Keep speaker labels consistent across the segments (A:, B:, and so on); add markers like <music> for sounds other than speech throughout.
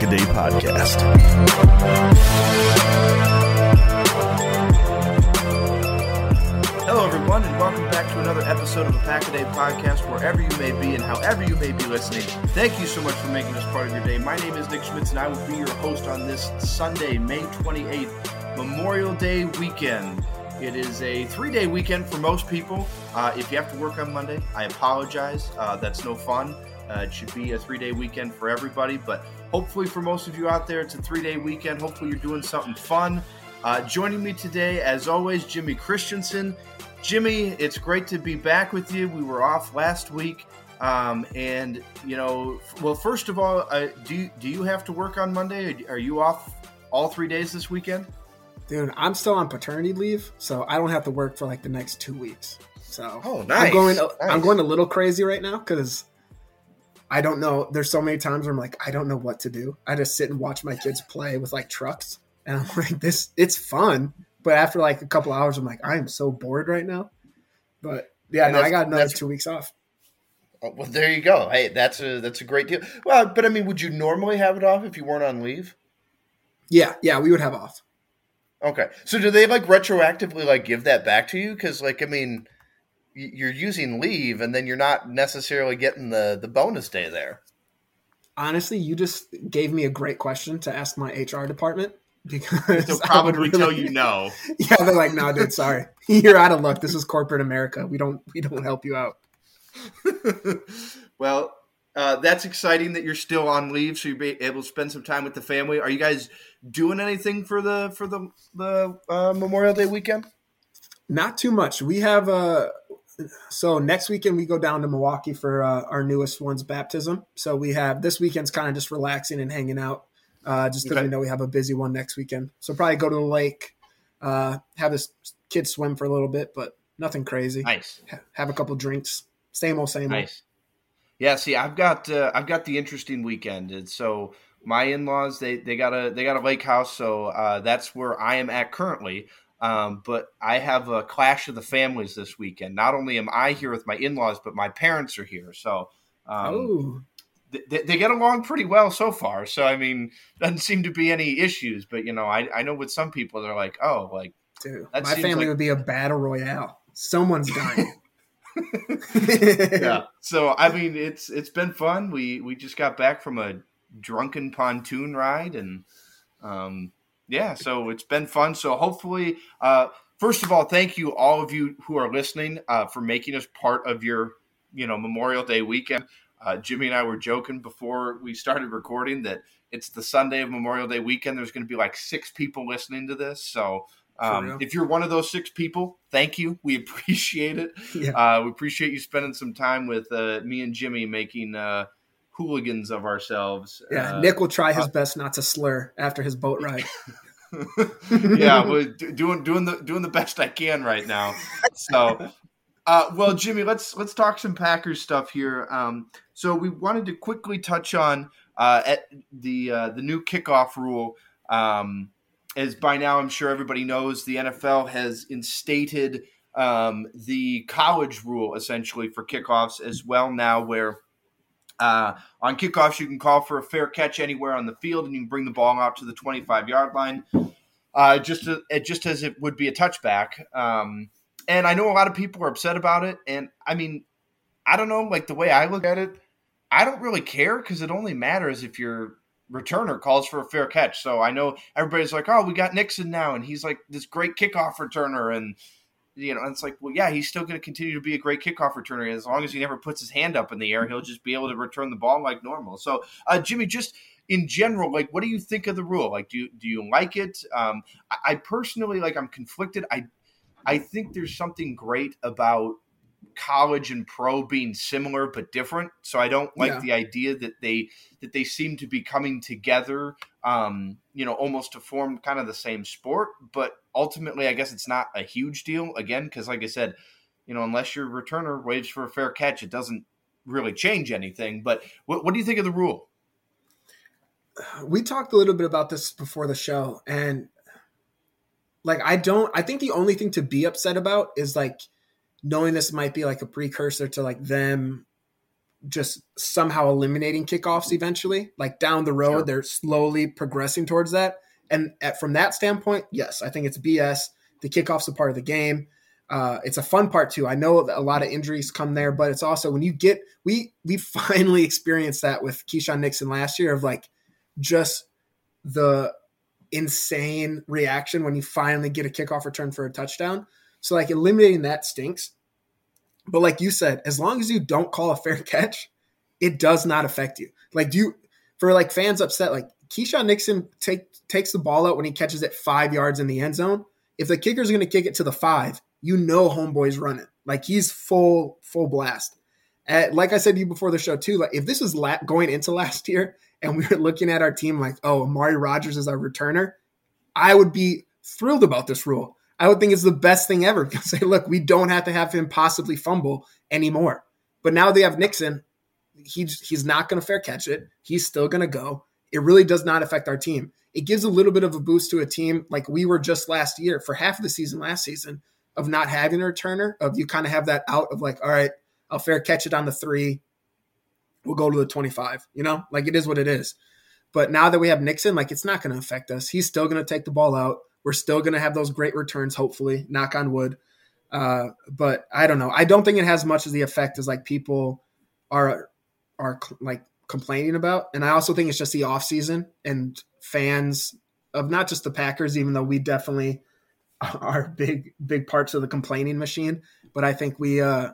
A: Podcast.
B: Hello, everyone, and welcome back to another episode of the Pack a Day podcast, wherever you may be and however you may be listening. Thank you so much for making this part of your day. My name is Nick Schmitz, and I will be your host on this Sunday, May 28th, Memorial Day weekend. It is a three day weekend for most people. Uh, if you have to work on Monday, I apologize. Uh, that's no fun. Uh, it should be a three day weekend for everybody, but hopefully, for most of you out there, it's a three day weekend. Hopefully, you're doing something fun. Uh, joining me today, as always, Jimmy Christensen. Jimmy, it's great to be back with you. We were off last week, um, and you know, well, first of all, uh, do you, do you have to work on Monday? Are you off all three days this weekend?
C: Dude, I'm still on paternity leave, so I don't have to work for like the next two weeks. So
B: Oh, nice.
C: I'm going.
B: Nice.
C: I'm going a little crazy right now because I don't know. There's so many times where I'm like, I don't know what to do. I just sit and watch my kids play with like trucks, and I'm <laughs> like, this. It's fun, but after like a couple hours, I'm like, I am so bored right now. But yeah,
B: And
C: no, I got another two weeks off.
B: Oh, well, there you go. Hey, that's a that's a great deal. Well, but I mean, would you normally have it off if you weren't on leave?
C: Yeah, yeah, we would have off.
B: Okay. So do they like retroactively like give that back to you? Because like I mean, you're using leave and then you're not necessarily getting the the bonus day there.
C: Honestly, you just gave me a great question to ask my HR department <laughs> because
B: They'll
C: I would
B: probably tell you no. <laughs>
C: Yeah, they're like, no, dude, sorry, <laughs> you're out of luck. This is corporate America. We don't, we don't help you out.
B: well, uh, that's exciting that you're still on leave, so you'll be able to spend some time with the family. Are you guys doing anything for the for the the uh, Memorial Day weekend?
C: Not too much. We have uh so next weekend we go down to Milwaukee for uh, our newest one's baptism. So we have this weekend's kind of just relaxing and hanging out, uh, just because
B: Okay.
C: we know we have a busy one next weekend. So probably go to the lake, uh, have this kid swim for a little bit, but nothing crazy.
B: Nice.
C: Ha- Have a couple drinks. Same old, same old.
B: Nice. Yeah, see, I've got uh, I've got the interesting weekend. And so my in-laws they they got a they got a lake house, so uh, that's where I am at currently. Um, but I have a clash of the families this weekend. Not only am I here with my in-laws, but my parents are here. So um,
C: oh,
B: they, they get along pretty well so far. So I mean, <laughs> doesn't seem to be any issues. But you know, I I know with some people they're like, oh, like
C: dude,
B: that
C: my family
B: like-
C: would be a battle royale. Someone's dying. <laughs> <laughs>
B: yeah. So I mean, it's it's been fun. We we just got back from a drunken pontoon ride, and um, yeah, so it's been fun. So hopefully, uh, first of all, thank you all of you who are listening uh, for making us part of your you know Memorial Day weekend. Uh, Jimmy and I were joking before we started recording that it's the Sunday of Memorial Day weekend. There's going to be like six people listening to this, so. Um, if you're one of those six people, thank you. We <laughs> appreciate it.
C: yeah.
B: Uh, we appreciate you spending some time with uh, me and Jimmy making uh, hooligans of ourselves.
C: Yeah,
B: Uh,
C: Nick will try his best not to slur after his boat ride. <laughs>
B: yeah, we're doing doing the doing the best I can right now. So, uh, well, Jimmy, let's let's talk some Packers stuff here. Um, so we wanted to quickly touch on uh, at the uh, the new kickoff rule. Um, as by now, I'm sure everybody knows, the NFL has instated um, the college rule essentially for kickoffs as well now, where uh, on kickoffs you can call for a fair catch anywhere on the field, and you can bring the ball out to the 25 yard line, uh, just to, just as it would be a touchback. Um, and I know a lot of people are upset about it, and I mean, I don't know, like the way I look at it, I don't really care because it only matters if your returner calls for a fair catch. So I know everybody's like, "Oh, we got Nixon now, and he's like this great kickoff returner," and you know, and it's like, well, yeah, he's still going to continue to be a great kickoff returner as long as he never puts his hand up in the air. He'll just be able to return the ball like normal. So, uh, Jimmy, just in general, like, what do you think of the rule? Like, do you, do you like it? Um, I, I personally like. I'm conflicted. I I think there's something great about college and pro being similar but different. So I don't like yeah. the idea that they that they seem to be coming together, um, you know, almost to form kind of the same sport. But ultimately, I guess it's not a huge deal again because, like I said, you know, unless your returner waves for a fair catch, it doesn't really change anything. But what, what do you think of the rule? <sighs>
C: We talked a little bit about this before the show, and like I don't. I think the only thing to be upset about is like knowing this might be like a precursor to like them just somehow eliminating kickoffs eventually. Like down the road, sure. they're slowly progressing towards that. And at, from that standpoint, yes, I think it's BS. The kickoff's a part of the game. Uh, it's a fun part too. I know a lot of injuries come there, but it's also when you get we we <laughs> finally experienced that with Keisean Nixon last year of like just the insane reaction when you finally get a kickoff return for a touchdown. So like eliminating that stinks. But like you said, as long as you don't call a fair <laughs> catch, it does not affect you. Like do you for like fans upset, like Keisean Nixon take takes the ball out when he catches it five yards in the end zone. If the kicker's are gonna kick it to the five, you know homeboy's running. Like he's full, full blast. Like I said to you before the show too, like if this was la- going into <laughs> last year and we were looking at our team like, oh, Amari Rodgers is our returner, I would be thrilled about this rule. I would think it's the best thing ever <laughs> because say, look, we don't have to have him possibly fumble anymore. But now they have Nixon. He's he's not going to fair catch it. He's still going to go. It really does not affect our team. It gives a little bit of a boost to a team like we were just last year for half of the season last season of not having a returner. Of you kind of have that out of like, all right, I'll fair catch it on the three. We'll go to the twenty five. You know, like it is what it is. But now that we have Nixon, like it's not going to affect us. He's still going to take the ball out we're still going to have those great returns, hopefully, knock on wood. Uh, but I don't know. I don't think it has much of the effect as like people are are like complaining about. And I also think it's just the off season and fans of not just the Packers, even though we definitely <laughs> are big big parts of the complaining machine. But I think we uh,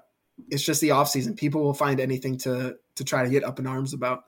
C: it's just the off season. People will find anything to to try to get up in arms about.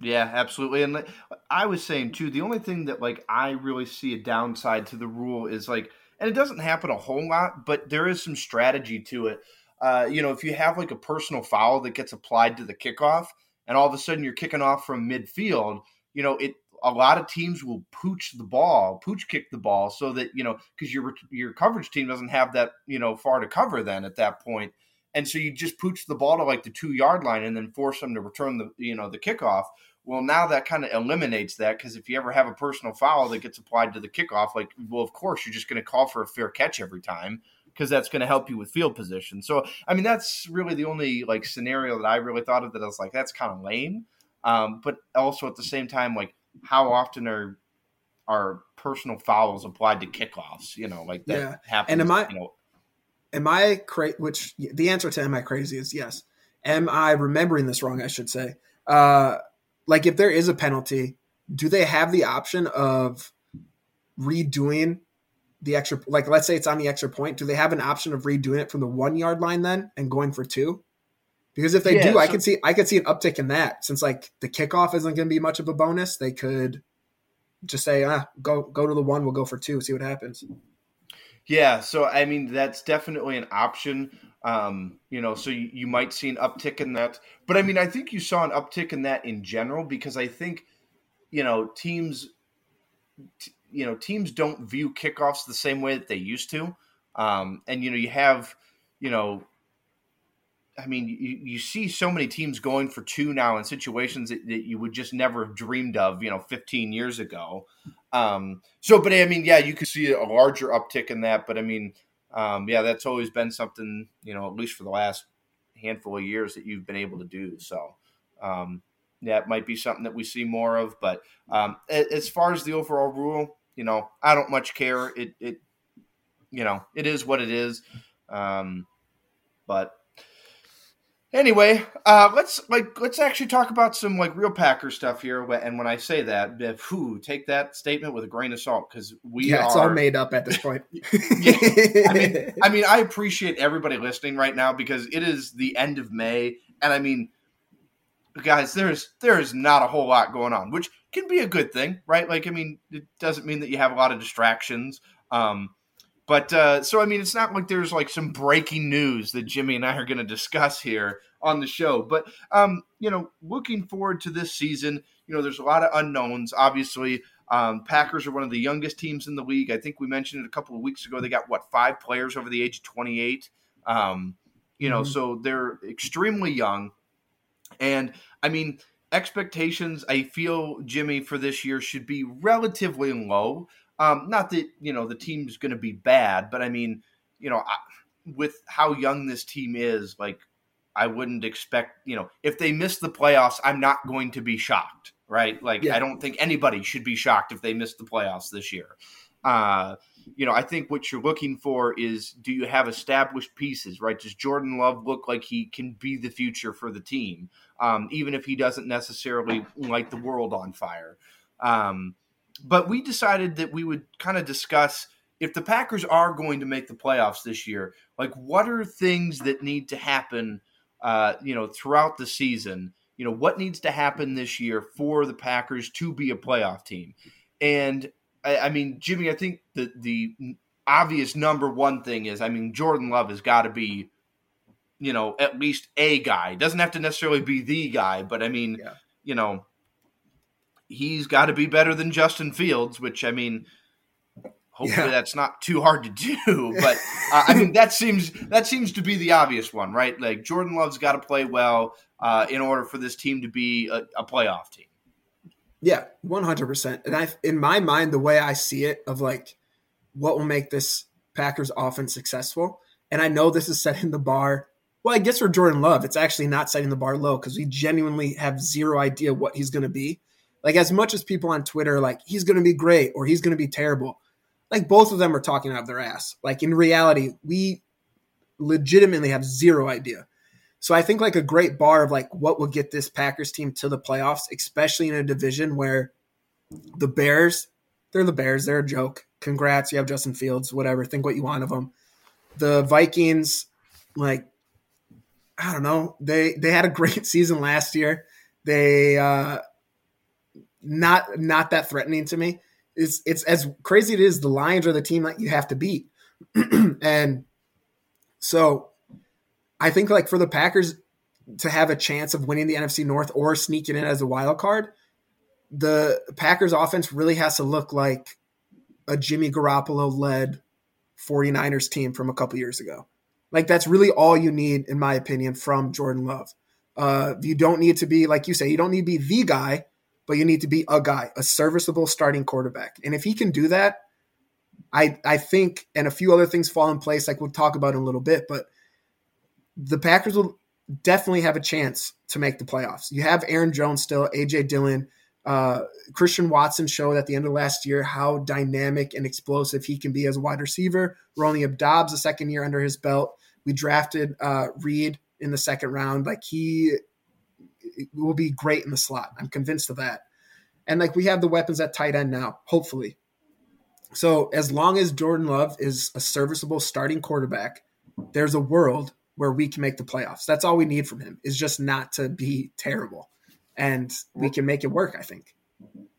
B: Yeah, absolutely. And I was saying too, the only thing that like I really see a downside to the rule is like, and it doesn't happen a whole lot, but there is some strategy to it. Uh, you know, if you have like a personal foul that gets applied to the kickoff, and all of a sudden you're kicking off from midfield, you know, it a lot of teams will pooch the ball, pooch kick the ball, so that you know because your your coverage team doesn't have that you know far to cover then at that point, and so you just pooch the ball to like the two yard line and then force them to return the you know the kickoff. Well, now that kind of eliminates that because if you ever have a personal foul that gets applied to the kickoff, like, well, of course, you're just going to call for a fair catch every time because that's going to help you with field position. So, I mean, that's really the only like scenario that I really thought of that I was like, that's kind of lame. Um, but also at the same time, like, how often are are personal fouls applied to kickoffs? You know, like that yeah. happens.
C: And am I,
B: you know,
C: am I crazy? Which the answer to am I crazy is yes. Am I remembering this wrong? I should say. Uh, like if there is a penalty, do they have the option of redoing the extra like let's say it's on the extra point, do they have an option of redoing it from the 1 yard line then and going for 2? Because if they yeah, do, so- I could see I could see an uptick in that since like the kickoff isn't going to be much of a bonus. They could just say, "Ah, go go to the 1, we'll go for 2, see what happens."
B: Yeah, so I mean that's definitely an option. Um, you know, so you, you might see an uptick in that. But I mean, I think you saw an uptick in that in general because I think, you know, teams, t- you know, teams don't view kickoffs the same way that they used to. Um, and you know, you have, you know, I mean, you, you see so many teams going for two now in situations that, that you would just never have dreamed of, you know, 15 years ago. Um, so, but I mean, yeah, you could see a larger uptick in that. But I mean, um, yeah, that's always been something, you know, at least for the last handful of years that you've been able to do. So, um, yeah, it might be something that we see more of. But um, as far as the overall rule, you know, I don't much care. It, it, you know, it is what it is. Um, but anyway, uh, let's like let's actually talk about some like real Packer stuff here. And when I say that, whew, take that statement with a grain of salt because we
C: yeah,
B: are,
C: it's all made up at this point. <laughs>
B: yeah, I mean, <laughs> I mean, I appreciate everybody listening right now because it is the end of May, and I mean, guys, there's there is not a whole lot going on, which can be a good thing, right? Like, I mean, it doesn't mean that you have a lot of distractions. Um, but uh, so I mean, it's not like there's like some breaking news that Jimmy and I are going to discuss here on the show. But um, you know, looking forward to this season, you know, there's a lot of unknowns. Obviously, um, Packers are one of the youngest teams in the league. I think we mentioned it a couple of weeks ago. They got what five players over the age of 28. Um, you know, mm-hmm. so they're extremely young. And I mean, expectations. I feel Jimmy for this year should be relatively low. Um, not that you know the team's going to be bad, but I mean, you know, I, with how young this team is, like I wouldn't expect, you know, if they miss the playoffs, I'm not going to be shocked, right? Like yeah. I don't think anybody should be shocked if they miss the playoffs this year. Uh, you know, I think what you're looking for is do you have established pieces, right? Does Jordan Love look like he can be the future for the team, um, even if he doesn't necessarily light the world on fire? Um, but we decided that we would kind of discuss if the Packers are going to make the playoffs this year, like what are things that need to happen, uh, you know, throughout the season? You know, what needs to happen this year for the Packers to be a playoff team? And I, I mean, Jimmy, I think the the obvious number one thing is, I mean, Jordan Love has got to be, you know, at least a guy. Doesn't have to necessarily be the guy, but I mean, yeah. you know, he's got to be better than Justin Fields, which I mean, hopefully yeah. that's not too hard to do. <laughs> But uh, I mean, that seems that seems to be the obvious one, right? Like Jordan Love's got to play well uh, in order for this team to be a, a playoff team.
C: Yeah, one hundred percent. And I, in my mind, the way I see it, of like what will make this Packers offense successful, and I know this is setting the bar. Well, I guess for Jordan Love, it's actually not setting the bar low because we genuinely have zero idea what he's going to be. Like as much as people on Twitter like he's going to be great or he's going to be terrible, like both of them are talking out of their ass. Like in reality, we legitimately have zero idea. So I think like a great bar of like what will get this Packers team to the playoffs, especially in a division where the Bears, they're the Bears, they're a joke. Congrats, you have Justin Fields, whatever. Think what you want of them. The Vikings, like I don't know, they they had a great <laughs> season last year. They uh not not that threatening to me. It's it's as crazy it is. The Lions are the team that you have to beat, <clears throat> and so I think like for the Packers to have a chance of winning the NFC North or sneaking in as a wild card, the Packers offense really has to look like a Jimmy Garoppolo led 49ers team from a couple years ago. Like that's really all you need, in my opinion, from Jordan Love. Uh, you don't need to be like you say, you don't need to be the guy, but you need to be a guy, a serviceable starting quarterback. And if he can do that, I I think and a few other things fall in place like we'll talk about in a little bit, but the Packers will definitely have a chance to make the playoffs. You have Aaron Jones still, AJ Dillon, uh, Christian Watson showed at the end of last year how dynamic and explosive he can be as a wide receiver. Romeo Doubs, a second year under his belt. We drafted uh, Reed in the second round. Like he will be great in the slot. I'm convinced of that. And like we have the weapons at tight end now, hopefully. So as long as Jordan Love is a serviceable starting quarterback, there's a world where we can make the playoffs. That's all we need from him is just not to be terrible. And we can make it work, I think.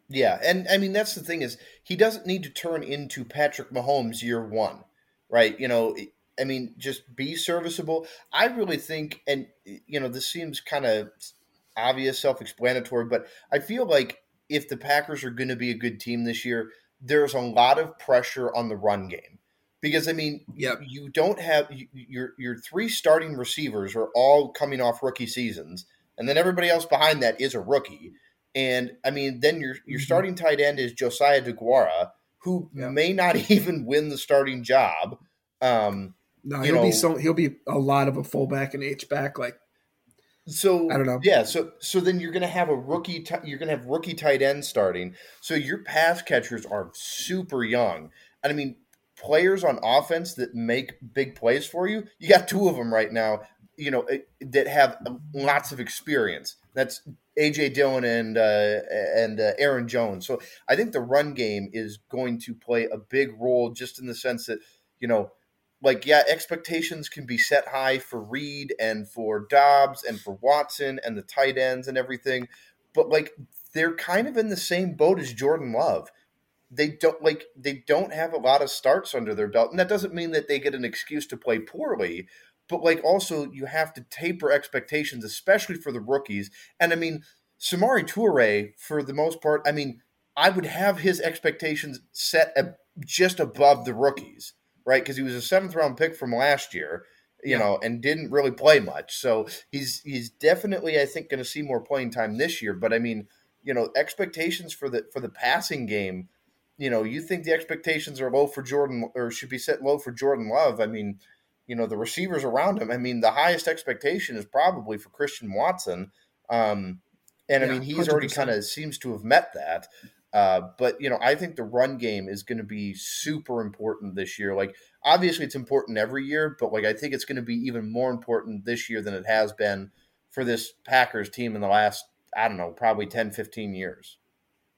D: Yeah, and I mean that's the thing is he doesn't need to turn into Patrick Mahomes year 1. Right? You know, I mean just be serviceable. I really think and you know this seems kind of obvious, self explanatory, but I feel like if the Packers are going to be a good team this year, there's a lot of pressure on the run game.
B: because I mean,
C: Yep.
B: you don't have you, your your three starting receivers are all coming off rookie seasons, and then everybody else behind that is a rookie. And I mean, then your your
C: Mhm.
B: starting tight end is Josiah Deguara, who
C: Yep.
B: may not <laughs> even win the starting job. Um,
C: No, he'll be so he'll be a lot of a fullback and H back. Like
B: so
C: I don't know.
B: Yeah, so so then you're going to have a rookie. T- you're going to have rookie tight end starting. So your pass catchers are super young, and I mean players on offense that make big plays for you. You got two of them right now. You know eh, that have lots of experience. That's AJ Dillon and uh, and uh, Aaron Jones. So I think the run game is going to play a big role, just in the sense that you know like yeah, expectations can be set high for Reed and for Doubs and for Watson and the tight ends and everything, but like they're kind of in the same boat as Jordan Love. They don't like they don't have a lot of starts under their belt, and that doesn't mean that they get an excuse to play poorly. But like also you have to taper expectations, especially for the rookies. And I mean, Samori Toure, for the most part, I mean, I would have his expectations set just above the rookies right? Because he was a seventh round pick from last year, you
C: Yeah.
B: know, and didn't really play much. So he's he's definitely, I think, going to see more playing time this year. But I mean, you know, expectations for the for the passing game, you know, you think the expectations are low for Jordan or should be set low for Jordan Love. I mean, you know, the receivers around him. I mean, the highest expectation is probably for Christian Watson. Um, and I mean, he's already
C: 100%.
B: kind of seems to have met that. Uh, but you know, I think the run game is going to be super important this year. Like, obviously, it's important every year, but like, I think it's going to be even more important this year than it has been for this Packers team in the last, I don't know, probably 10, 15 years.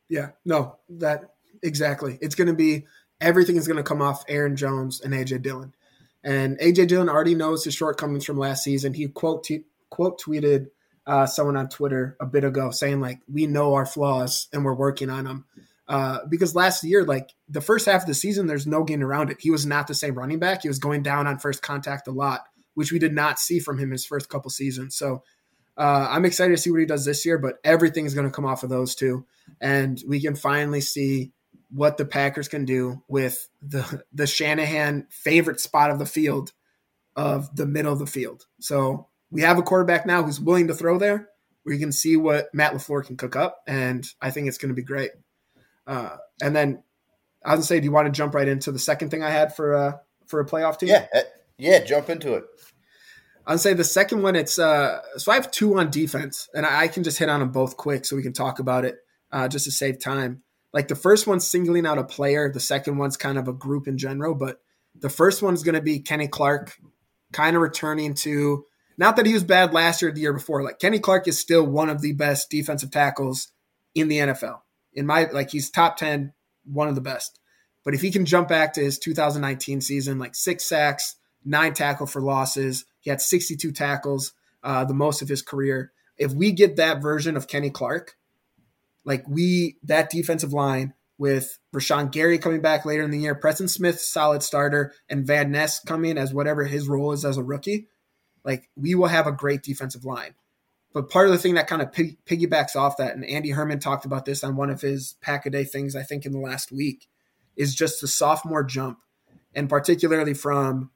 C: Yeah, no, that exactly. It's going to be everything is going to come off Aaron Jones and AJ Dillon, and AJ Dillon already knows his shortcomings from last season. He quote t- quote tweeted uh, someone on Twitter a bit ago saying like, "We know our flaws and we're working on them." Uh, because last year, like the first half of the season, there's no getting around it. He was not the same running back. He was going down on first contact a lot, which we did not see from him his first couple seasons. So uh, I'm excited to see what he does this year. But everything is going to come off of those two and we can finally see what the Packers can do with the the Shanahan favorite spot of the field of the middle of the field. So we have a quarterback now who's willing to throw there. We can see what Matt LaFleur can cook up, and I think it's going to be great. Uh, and then I was gonna say, do you want to jump right into the second thing I had for uh, for a playoff team?
B: Yeah, eh, yeah, jump into it.
C: I'd say the second one, it's uh, so I have two on defense, and I, I can just hit on them both quick so we can talk about it uh, just to save time. Like the first one's singling out a player, the second one's kind of a group in general, but the first one's going to be Kenny Clark, kind of returning to not that he was bad last year, or the year before. Like Kenny Clark is still one of the best defensive tackles in the NFL. In my like, he's top ten, one of the best. But if he can jump back to his 2019 season, like six sacks, nine tackle for losses, he had 62 tackles, uh, the most of his career. If we get that version of Kenny Clark, like we that defensive line with Rashan Gary coming back later in the year, Preston Smith solid starter, and Van Ness coming as whatever his role is as a rookie, like we will have a great defensive line. But part of the thing that kind of pig- piggybacks off that, and Andy Herman talked about this on one of his pack a day things, I think in the last week, is just the sophomore jump, and particularly from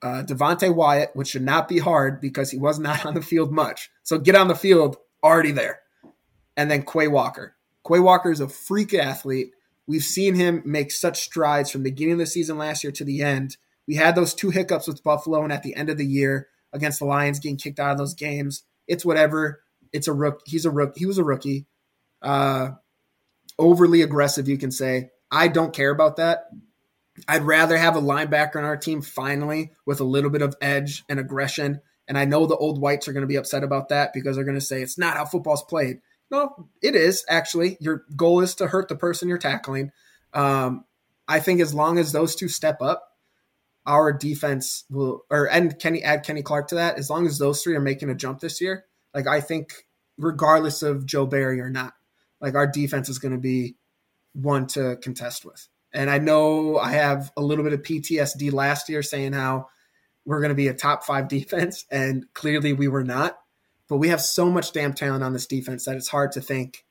C: uh, Devonte Wyatt, which should not be hard because he was not <laughs> on the field much. So get on the field already there. And then Quay Walker. Quay Walker is a freak athlete. We've seen him make such strides from the beginning of the season last year to the end. We had those two hiccups with Buffalo and at the end of the year against the Lions getting kicked out of those games. It's whatever. It's a rook. He's a rook. He was a rookie. Uh, overly aggressive, you can say. I don't care about that. I'd rather have a linebacker on our team finally with a little bit of edge and aggression. And I know the old whites are going to be upset about that because they're going to say it's not how football's played. No, it is actually. Your goal is to hurt the person you're tackling. Um, I think as long as those two step up, our defense will, or and Kenny add Kenny Clark to that. As long as those three are making a jump this year, like I think, regardless of Joe Barry or not, like our defense is going to be one to contest with. And I know I have a little bit of PTSD last year saying how we're going to be a top five defense, and clearly we were not. But we have so much damn talent on this defense that it's hard to think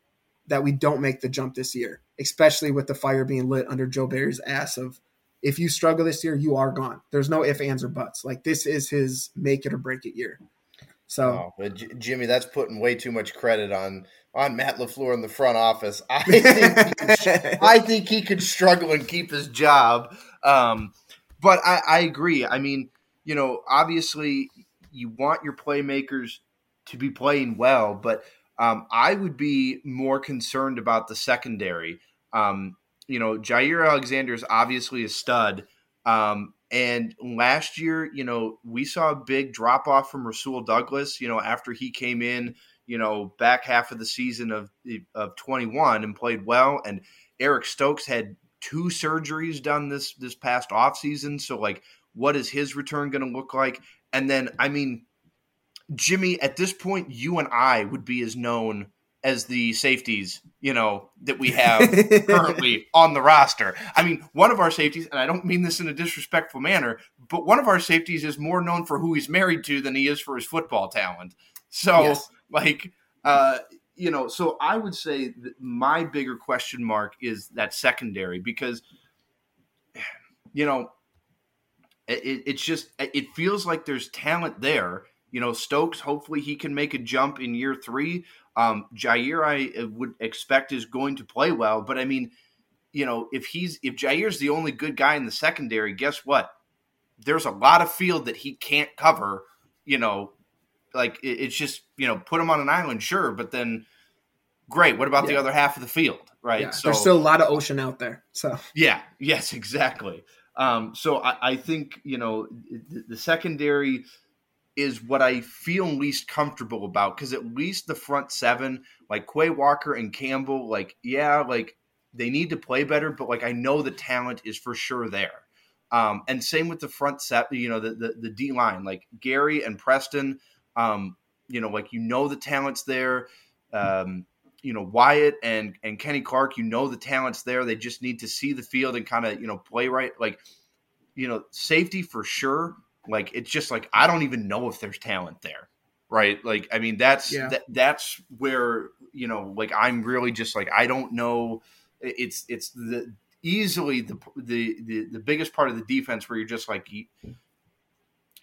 C: that we don't make the jump this year, especially with the fire being lit under Joe Barry's ass of if you struggle this year, you are gone. There's no ifs, ands, or buts. Like this is his make it or break it year. So,
B: oh, but J- Jimmy, that's putting way too much credit on on Matt LaFleur in the front office. I think could, <laughs> I think he could struggle and keep his job. Um, but I, I agree. I mean, you know, obviously you want your playmakers to be playing well, but um, I would be more concerned about the secondary. Um, you know, Jaire Alexander is obviously a stud. Um, and last year, you know, we saw a big drop off from Rasul Douglas, you know, after he came in, you know, back half of the season of of 21 and played well. And Eric Stokes had two surgeries done this this past off season. So like what is his return going to look like? And then I mean, Jimmy, at this point, you and I would be as known as the safeties, you know, that we have <laughs> currently on the roster. I mean, one of our safeties, and I don't mean this in a disrespectful manner, but one of our safeties is more known for who he's married to than he is for his football talent. So, yes. like, uh, you know, so I would say my bigger question mark is that secondary because, you know, it, it's just it feels like there's talent there. You know, Stokes. Hopefully, he can make a jump in year three. Um, Jaire, I uh, would expect is going to play well, but I mean, you know, if he's if Jaire's the only good guy in the secondary, guess what? There's a lot of field that he can't cover. You know, like it, it's just you know put him on an island, sure, but then great. What about yeah. the other half of the field, right? Yeah,
C: so, there's still a lot of ocean out there. So
B: yeah, yes, <laughs> exactly. Um, so I, I, think you know the, the secondary is what I feel least comfortable about because at least the front seven, like Quay Walker and Campbell, like yeah, like they need to play better, but like I know the talent is for sure there. Um, and same with the front set, you know, the the, the D line, like Gary and Preston, um, you know, like you know the talent's there. Um, you know Wyatt and and Kenny Clark, you know the talent's there. They just need to see the field and kind of you know play right. Like you know safety for sure, like it's just like I don't even know if there's talent there, right? Like I mean that's yeah. that, that's where you know like I'm really just like I don't know. It's it's the easily the the the, the biggest part of the defense where you're just like you,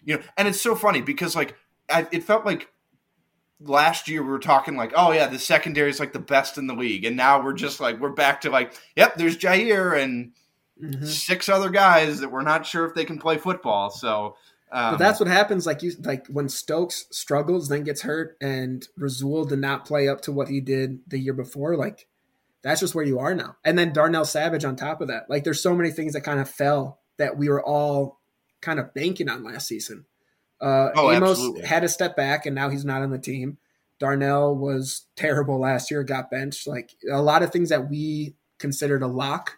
B: you know, and it's so funny because like I, it felt like last year we were talking like, oh yeah, the secondary is like the best in the league, and now we're just like we're back to like, yep, there's Jaire and mm-hmm. six other guys that we're not sure if they can play football. So
C: um, but that's what happens. Like you, like when Stokes struggles, then gets hurt, and Rasul did not play up to what he did the year before. Like that's just where you are now. And then Darnell Savage on top of that. Like there's so many things that kind of fell that we were all kind of banking on last season. Uh, oh, Amos absolutely. had to step back, and now he's not on the team. Darnell was terrible last year, got benched. Like a lot of things that we considered a lock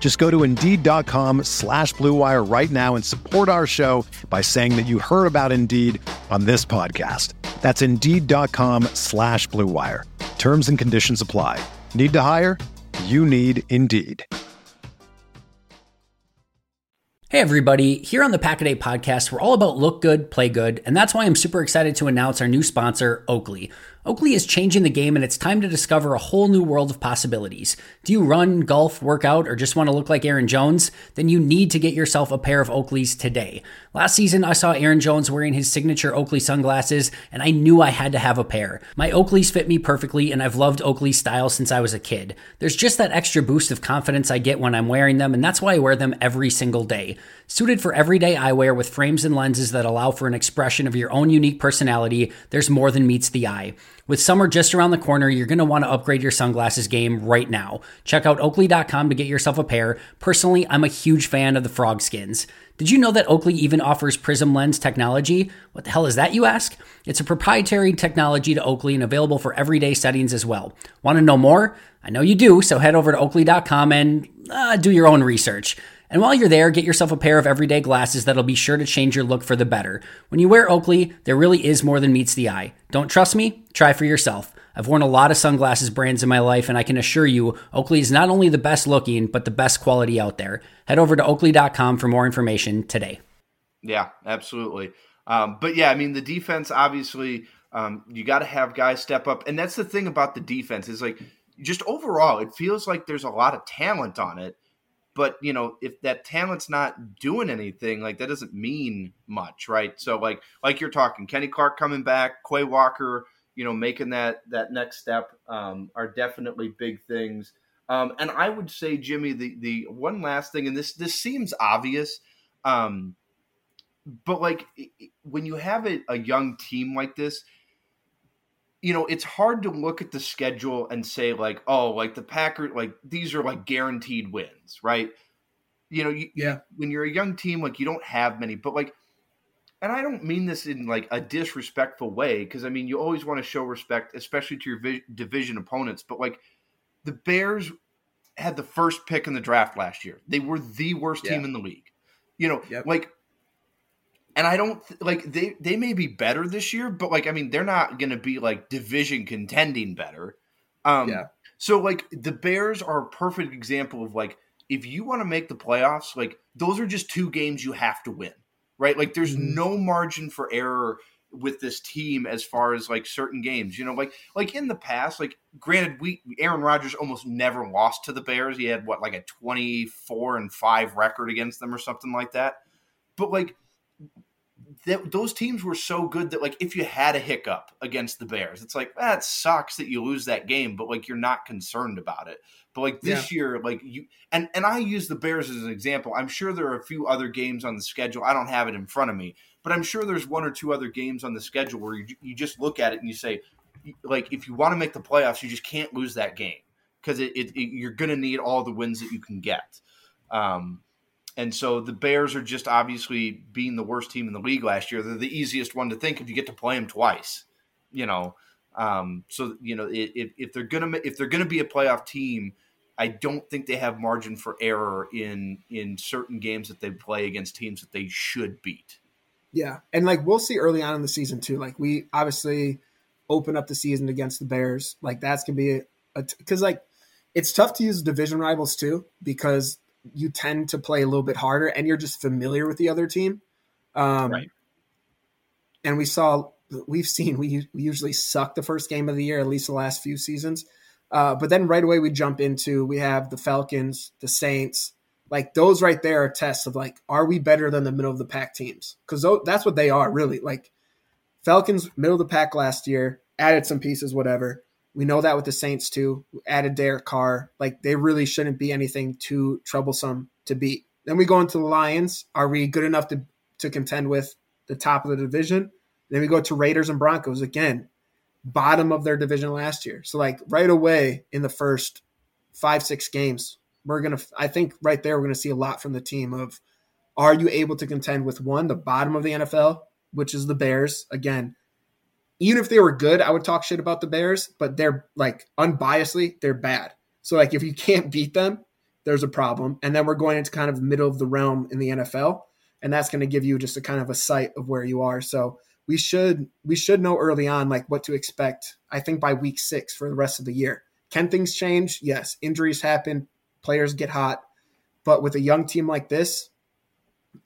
E: Just go to Indeed.com slash BlueWire right now and support our show by saying that you heard about Indeed on this podcast. That's Indeed.com slash BlueWire. Terms and conditions apply. Need to hire? You need Indeed.
F: Hey everybody, here on the Pack a Day podcast, we're all about look good, play good, and that's why I'm super excited to announce our new sponsor, Oakley. Oakley is changing the game and it's time to discover a whole new world of possibilities. Do you run, golf, work out, or just want to look like Aaron Jones? Then you need to get yourself a pair of Oakleys today. Last season, I saw Aaron Jones wearing his signature Oakley sunglasses, and I knew I had to have a pair. My Oakleys fit me perfectly, and I've loved Oakley style since I was a kid. There's just that extra boost of confidence I get when I'm wearing them, and that's why I wear them every single day. Suited for everyday eyewear with frames and lenses that allow for an expression of your own unique personality, there's more than meets the eye. With summer just around the corner, you're going to want to upgrade your sunglasses game right now. Check out oakley.com to get yourself a pair. Personally, I'm a huge fan of the frog skins. Did you know that Oakley even offers Prizm Lens technology? What the hell is that, you ask? It's a proprietary technology to Oakley and available for everyday settings as well. Want to know more? I know you do, so head over to oakley.com and uh, do your own research. And while you're there, get yourself a pair of everyday glasses that'll be sure to change your look for the better. When you wear Oakley, there really is more than meets the eye. Don't trust me? Try for yourself. I've worn a lot of sunglasses brands in my life, and I can assure you, Oakley is not only the best looking, but the best quality out there. Head over to oakley.com for more information today.
B: Yeah, absolutely. Um, but yeah, I mean, the defense obviously, um, you got to have guys step up. And that's the thing about the defense is like, just overall, it feels like there's a lot of talent on it. But, you know, if that talent's not doing anything, like that doesn't mean much, right? So, like, like you're talking, Kenny Clark coming back, Quay Walker, you know, making that that next step um, are definitely big things. Um, and I would say, Jimmy, the the one last thing, and this this seems obvious, um, but like when you have a, a young team like this, you know, it's hard to look at the schedule and say like, oh, like the Packers, like these are like guaranteed wins, right? You know, you,
C: yeah.
B: When you're a young team, like you don't have many, but like and I don't mean this in like a disrespectful way because I mean you always want to show respect, especially to your vi- division opponents. But like the Bears had the first pick in the draft last year; they were the worst yeah. team in the league. You know, yep. like, and I don't like they they may be better this year, but like I mean they're not going to be like division contending better. Um, yeah. So like the Bears are a perfect example of like if you want to make the playoffs, like those are just two games you have to win right? Like there's mm-hmm. no margin for error with this team as far as like certain games. You know, like like in the past, like granted, we Aaron Rodgers almost never lost to the Bears. He had what like a twenty four and five record against them or something like that. But like that, those teams were so good that like if you had a hiccup against the Bears, it's like that sucks that you lose that game, but like you're not concerned about it. But like this yeah. year, like you and and I use the Bears as an example. I'm sure there are a few other games on the schedule. I don't have it in front of me, but I'm sure there's one or two other games on the schedule where you, you just look at it and you say, like, if you want to make the playoffs, you just can't lose that game because it, it, it, you're going to need all the wins that you can get. Um, and so the Bears are just obviously being the worst team in the league last year. They're the easiest one to think if you get to play them twice, you know. Um, so you know if, if they're gonna if they're gonna be a playoff team, I don't think they have margin for error in in certain games that they play against teams that they should beat.
C: Yeah, and like we'll see early on in the season too. Like we obviously open up the season against the Bears. Like that's gonna be a because like it's tough to use division rivals too because you tend to play a little bit harder and you're just familiar with the other team. Um, right. And we saw we've seen we, we usually suck the first game of the year at least the last few seasons uh, but then right away we jump into we have the Falcons, the Saints, like those right there are tests of like, are we better than the middle of the pack teams? Because that's what they are really. Like Falcons, middle of the pack last year, added some pieces, whatever. We know that with the Saints too. Added Derek Carr. Like they really shouldn't be anything too troublesome to beat. Then we go into the Lions. Are we good enough to to contend with the top of the division? Then we go to Raiders and Broncos again bottom of their division last year. So like right away in the first five six games, we're gonna I think right there we're gonna see a lot from the team of are you able to contend with one the bottom of the NFL, which is the Bears again. Even if they were good, I would talk shit about the Bears, but they're like unbiasedly, they're bad. So like if you can't beat them, there's a problem. And then we're going into kind of middle of the realm in the NFL, and that's going to give you just a kind of a sight of where you are. So we should we should know early on like what to expect. I think by week six for the rest of the year. Can things change? Yes, injuries happen, players get hot, but with a young team like this,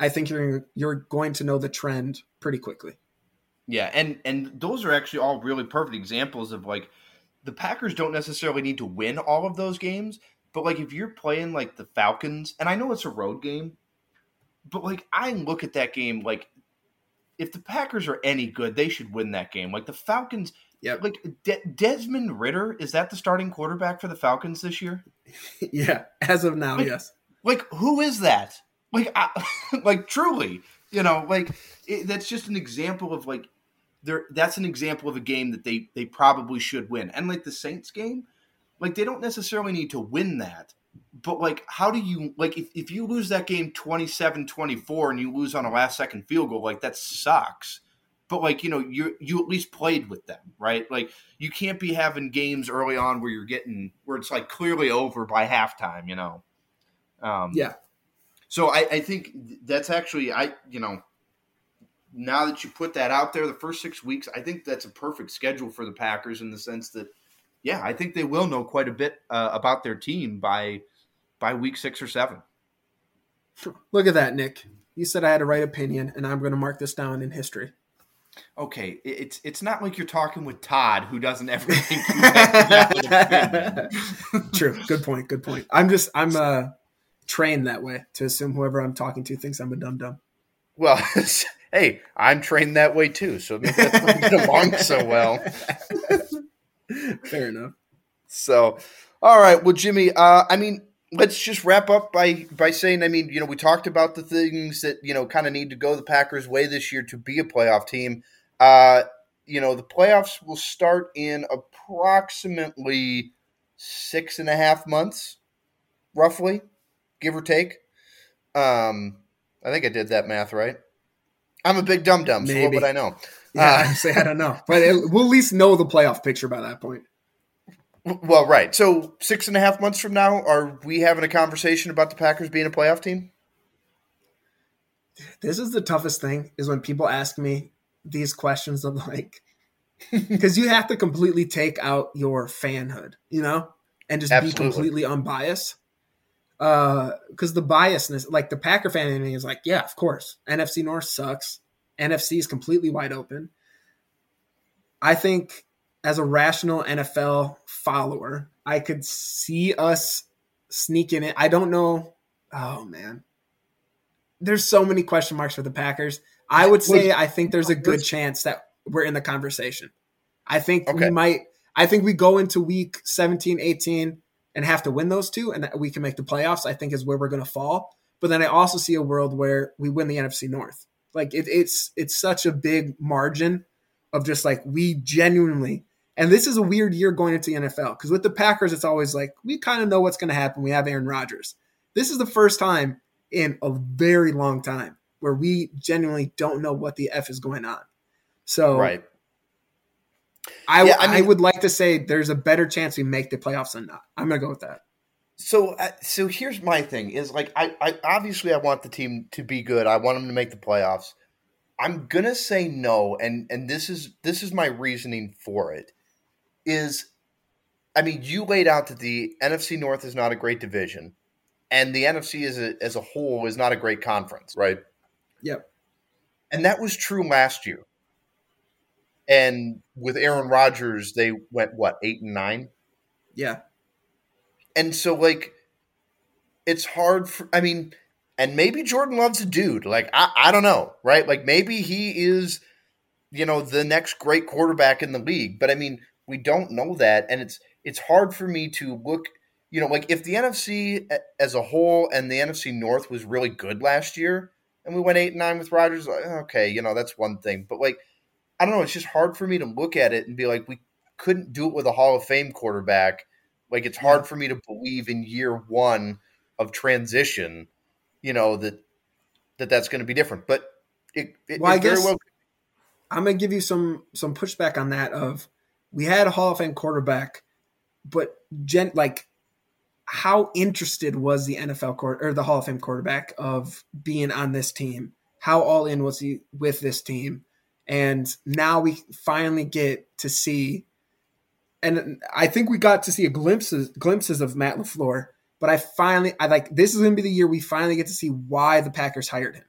C: I think you're you're going to know the trend pretty quickly.
B: Yeah, and and those are actually all really perfect examples of like the Packers don't necessarily need to win all of those games, but like if you're playing like the Falcons, and I know it's a road game, but like I look at that game like if the Packers are any good, they should win that game. Like the Falcons, yeah. Like De- Desmond Ridder is that the starting quarterback for the Falcons this year? <laughs>
C: yeah, as of now,
B: like,
C: yes.
B: Like who is that?
G: Like, I, <laughs> like truly, you know, like it, that's just an example of like there. That's an example of a game that they they probably should win. And like the Saints game, like they don't necessarily need to win that. But like, how do you like if, if you lose that game 27-24 and you lose on a last second field goal, like that sucks but like you know you you at least played with them right like you can't be having games early on where you're getting where it's like clearly over by halftime you know
C: um yeah
G: so I, I think that's actually i you know now that you put that out there the first six weeks i think that's a perfect schedule for the packers in the sense that yeah i think they will know quite a bit uh, about their team by by week six or seven
C: look at that nick you said i had a right opinion and i'm going to mark this down in history
G: okay, it's it's not like you're talking with Todd who doesn't ever think <laughs>
C: True. Good point. Good point. I'm just I'm uh trained that way to assume whoever I'm talking to thinks I'm a dumb dumb.
B: Well, <laughs> hey, I'm trained that way too, so maybe that's why we get along so well. <laughs>
C: Fair enough.
B: So, all right. Well, Jimmy, uh, I mean, let's just wrap up by by saying, I mean, you know, we talked about the things that you know kind of need to go the Packers' way this year to be a playoff team. Uh, you know, the playoffs will start in approximately six and a half months, roughly, give or take. Um, I think I did that math right. I'm a big dum dum, so what would I know?
C: Yeah, uh, I <laughs> say I don't know, but it, we'll at least know the playoff picture by that point.
B: Well, right. So six and a half months from now, are we having a conversation about the Packers being a playoff team?
C: This is the toughest thing is when people ask me these questions of like <laughs> because you have to completely take out your fanhood, you know, and just Absolutely. be completely unbiased. Uh, because the biasness, like the Packer fan in me, is like, yeah, of course, NFC North sucks. NFC is completely wide open. I think as a rational NFL follower, I could see us sneaking it. I don't know. Oh man, there's so many question marks for the Packers. I would say I think there's a good chance that we're in the conversation. I think okay. we might. I think we go into week 17, 18 and have to win those two, and we can make the playoffs. I think is where we're going to fall. But then I also see a world where we win the NFC North. Like it, it's it's such a big margin of just like we genuinely and this is a weird year going into the NFL because with the Packers, it's always like we kind of know what's going to happen. We have Aaron Rodgers. This is the first time in a very long time where we genuinely don't know what the F is going on. So,
B: right.
C: I, yeah, I, mean, I would like to say there's a better chance we make the playoffs than not. I'm going to go with that.
B: So, uh, so here's my thing: is like I, I obviously I want the team to be good. I want them to make the playoffs. I'm gonna say no, and and this is this is my reasoning for it is I mean, you laid out that the NFC North is not a great division, and the NFC as a, as a whole is not a great conference, right?
C: Yep.
B: And that was true last year. And with Aaron Rodgers, they went what eight and nine.
C: Yeah.
B: And so, like, it's hard for. I mean, and maybe Jordan Love's a dude. Like, I, I don't know, right? Like, maybe he is, you know, the next great quarterback in the league. But I mean, we don't know that, and it's it's hard for me to look. You know, like if the NFC as a whole and the NFC North was really good last year, and we went eight and nine with Rodgers, like, okay, you know that's one thing. But like, I don't know, it's just hard for me to look at it and be like, we couldn't do it with a Hall of Fame quarterback. Like, it's hard for me to believe in year one of transition, you know that that that's going to be different. But it, it,
C: well, I guess well- I'm going to give you some some pushback on that. Of we had a Hall of Fame quarterback, but gen like how interested was the NFL court or the Hall of Fame quarterback of being on this team? How all in was he with this team? And now we finally get to see, and I think we got to see a glimpses glimpses of Matt LaFleur. But I finally, I like this is going to be the year we finally get to see why the Packers hired him.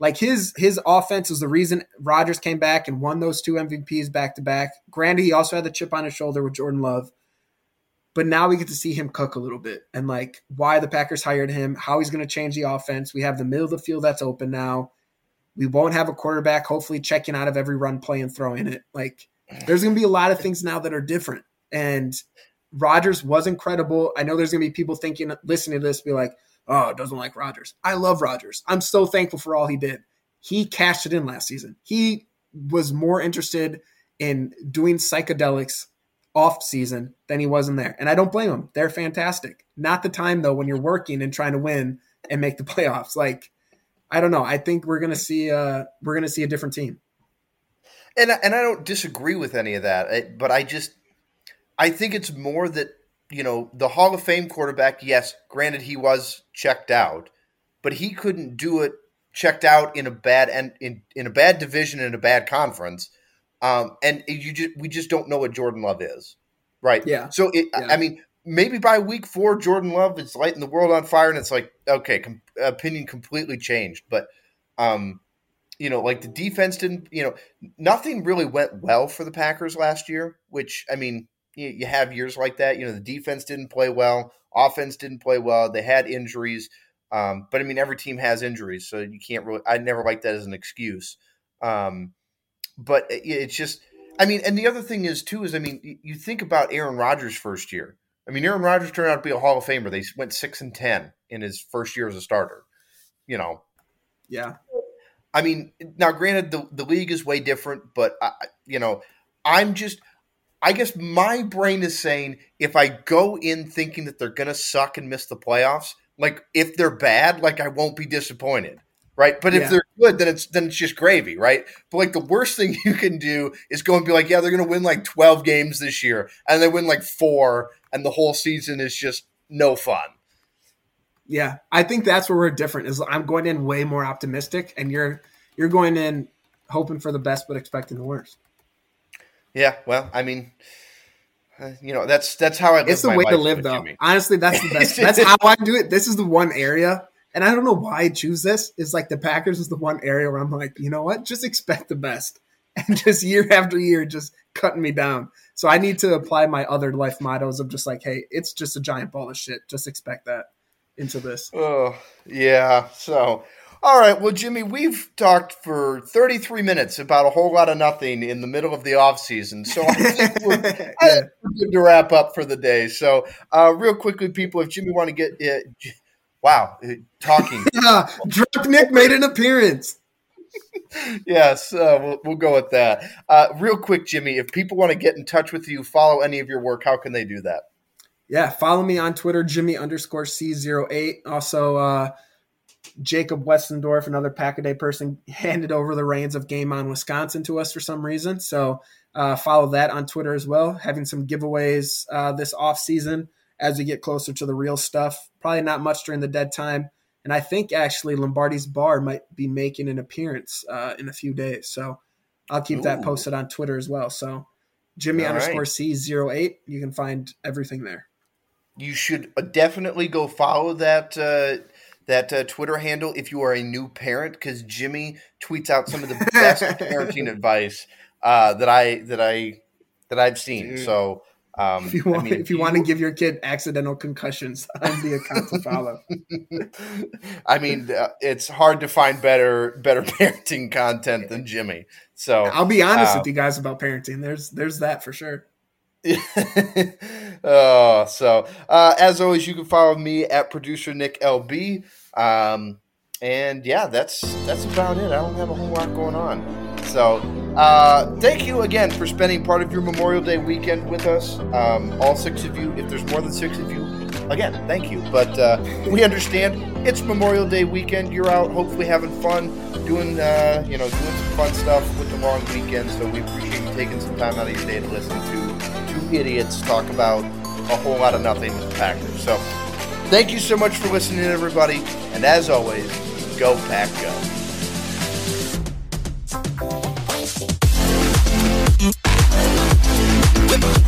C: Like his his offense is the reason Rodgers came back and won those two MVPs back to back. Granted, he also had the chip on his shoulder with Jordan Love. But now we get to see him cook a little bit and like why the Packers hired him, how he's going to change the offense. We have the middle of the field that's open now. We won't have a quarterback hopefully checking out of every run play and throwing it. Like there's going to be a lot of things now that are different. And Rodgers was incredible. I know there's going to be people thinking, listening to this, be like, oh, doesn't like Rodgers. I love Rodgers. I'm so thankful for all he did. He cashed it in last season. He was more interested in doing psychedelics off season than he was in there. And I don't blame him. They're fantastic. Not the time though when you're working and trying to win and make the <laughs> playoffs. Like I don't know. I think we're gonna see uh we're gonna see a different team.
B: And and I don't disagree with any of that, but I just I think it's more that you know the Hall of Fame quarterback. Yes, granted he was checked out, but he couldn't do it checked out in a bad and in, in a bad division in a bad conference. Um, and you just we just don't know what Jordan Love is, right?
C: Yeah.
B: So it,
C: Yeah.
B: I mean, maybe by week four, Jordan Love is lighting the world on fire, and it's like, okay, com- opinion completely changed. But, um, you know, like the defense didn't, you know, nothing really went well for the Packers last year. Which I mean, you, you have years like that. You know, the defense didn't play well, offense didn't play well. They had injuries, um, but I mean, every team has injuries, so you can't really. I never like that as an excuse. Um, but it- it's just I mean, and the other thing is too is I mean, you think about Aaron Rodgers' first year. I mean, Aaron Rodgers turned out to be a Hall of Famer. They went six and ten in his first year as a starter. You know,
C: Yeah.
B: I mean, now granted, the the league is way different, but I, you know, I'm just, I guess my brain is saying if I go in thinking that they're gonna suck and miss the playoffs, like if they're bad, like I won't be disappointed, right? But if they're good, then it's then it's just gravy, right? But like the worst thing <laughs> you can do is go and be like, yeah, they're gonna win like 12 games this year, and they win like four, and the whole season is just no fun.
C: Yeah, I think that's where we're different. Is I'm going in way more optimistic, and you're you're going in hoping for the best but expecting the worst.
B: Yeah, well, I mean. uh, You know that's that's how I live
C: It's the
B: my
C: way to live, though.
B: Jimmy.
C: Honestly, that's the best. That's how I do it. This is the one area, and I don't know why I choose this. Is like the Packers is the one area where I'm like, you know what? Just expect the best, <laughs> and just year after year, just cutting me down. So I need to apply my other life mottos of just like, hey, it's just a giant ball of shit. Just expect that into this.
B: Oh, yeah. So, all right. Well, Jimmy, we've talked for 33 minutes about a whole lot of nothing in the middle of the off season. So I think <laughs> we're, I
C: yeah.
B: think we're good to wrap up for the day. So, uh, real quickly, people, if Jimmy want to get, uh, J- wow, uh, talking. <laughs>
C: Ah, Drunk Nick made an appearance. <laughs>
B: yes, uh, we'll, we'll go with that. Uh, real quick, Jimmy, if people want to get in touch with you, follow any of your work, how can they do that?
C: Yeah, follow me on Twitter, Jimmy underscore C08. Also, uh, Jacob Westendorf, another Pack a Day person, <laughs> handed over the reins of Game On Wisconsin to us for some reason. So uh, follow that on Twitter as well. Having some giveaways uh, this off season as we get closer to the real stuff. Probably not much during the dead time. And I think actually Lombardi's Bar might be making an appearance uh, in a few days. So I'll keep that posted on Twitter as well. So Jimmy
B: All
C: underscore
B: right.
C: C08. You can find everything there.
B: you should uh, definitely go follow that uh, that uh, Twitter handle if you are a new parent, because Jimmy tweets out some of the best <laughs> parenting advice uh, that I that I that I've seen.
C: Dude.
B: So um,
C: If you want,
B: I mean,
C: if you want to give your kid accidental concussions, I'm the account to follow. <laughs>
B: I mean, uh, it's hard to find better better <laughs> parenting content than Jimmy. So
C: I'll be honest
B: Uh,
C: with you guys about parenting. There's there's that for sure. <laughs>
B: oh, so uh, as always, you can follow me at producer Nick LB. Um, and yeah, that's that's about it. I don't have a whole lot going on. So uh, thank you again for spending part of your Memorial Day weekend with us. Um, all six of you. If there's more than six of you, again, thank you. But uh, we understand it's Memorial Day weekend. You're out, hopefully having fun, doing uh, you know doing some fun stuff with the long weekend. So we appreciate you taking some time out of your day to listen to two idiots talk about a whole lot of nothing with Packers. So thank you so much for listening, everybody. And as always, go Pack Go. Whip.